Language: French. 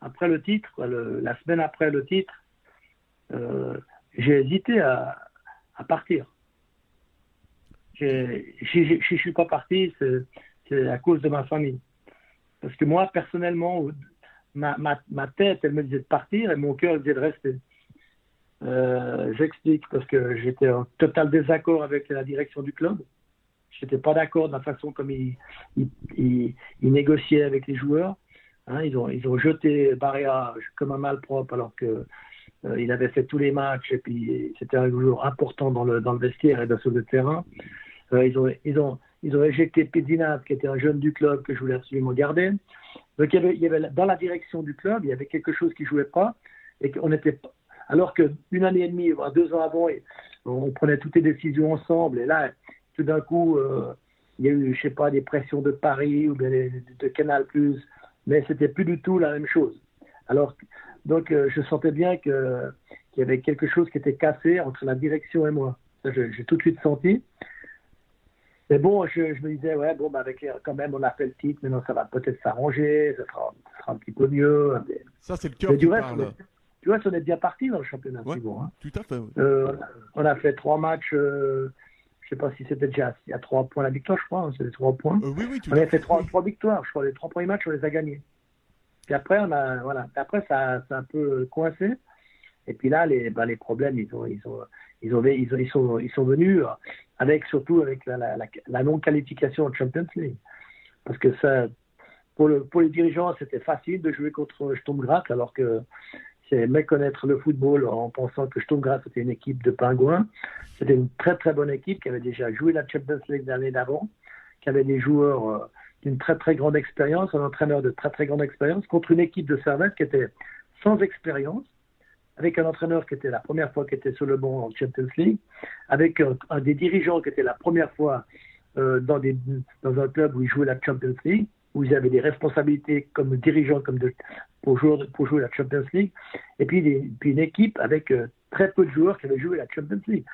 après le titre, la semaine après le titre, j'ai hésité à, à partir. Je ne suis pas parti, c'est à cause de ma famille. Parce que moi, personnellement, ma, tête, elle me disait de partir et mon cœur disait de rester. Euh, J'explique parce que j'étais en total désaccord avec la direction du club. Je n'étais pas d'accord de la façon comme il, il, il négociaient avec les joueurs. Hein, ils, ont, ils ont jeté Barrea comme un malpropre alors que euh, il avait fait tous les matchs et puis c'était un joueur important dans le, dans le vestiaire et sur le terrain. Euh, ils, ont, ils, ont, ils ont éjecté Pedinat, qui était un jeune du club que je voulais absolument garder. Donc il y, avait, dans la direction du club, il y avait quelque chose qui jouait pas et qu'on était alors qu'une année et demie, voire deux ans avant, on prenait toutes les décisions ensemble et là, tout d'un coup, euh, il y a eu, je sais pas, des pressions de Paris ou bien de, de Canal+, mais c'était plus du tout la même chose. Alors, donc, euh, je sentais bien qu'il y avait quelque chose qui était cassé entre la direction et moi. J'ai tout de suite senti. Mais bon, je, me disais, ouais, bon, bah avec quand même, on a fait le titre, maintenant ça va peut-être s'arranger, ça sera, un petit peu mieux. Ça, c'est le cœur qui parle. tu vois, on est bien parti dans le championnat. Ouais, hein. Tout à fait. Euh, on a fait trois matchs, euh, je sais pas si c'était déjà à trois points la victoire, je crois, hein, c'était trois points. oui, oui, on a fait trois, trois victoires, je crois, les trois premiers matchs, on les a gagnés. Puis après, on a, voilà. après, ça, ça a un peu coincé. Et puis là, les, ben, les problèmes, ils ont, ils ont, ils ont, ils, ont, ils sont, ils sont venus avec surtout avec la, la, la non-qualification en Champions League. Parce que ça, pour, le, pour les dirigeants, c'était facile de jouer contre Sturm alors que c'est méconnaître le football en pensant que Sturm c'était une équipe de pingouins. C'était une très très bonne équipe qui avait déjà joué la Champions League l'année d'avant, qui avait des joueurs euh, d'une très très grande expérience, un entraîneur de très très grande expérience, contre une équipe de Servette qui était sans expérience, avec un entraîneur qui était la première fois qui était sur le banc en Champions League, avec un, des dirigeants qui était la première fois euh, dans, dans un club où il jouait la Champions League, où ils avaient des responsabilités comme dirigeant comme de, pour, jouer, pour jouer la Champions League, et puis, puis une équipe avec euh, très peu de joueurs qui avaient joué la Champions League.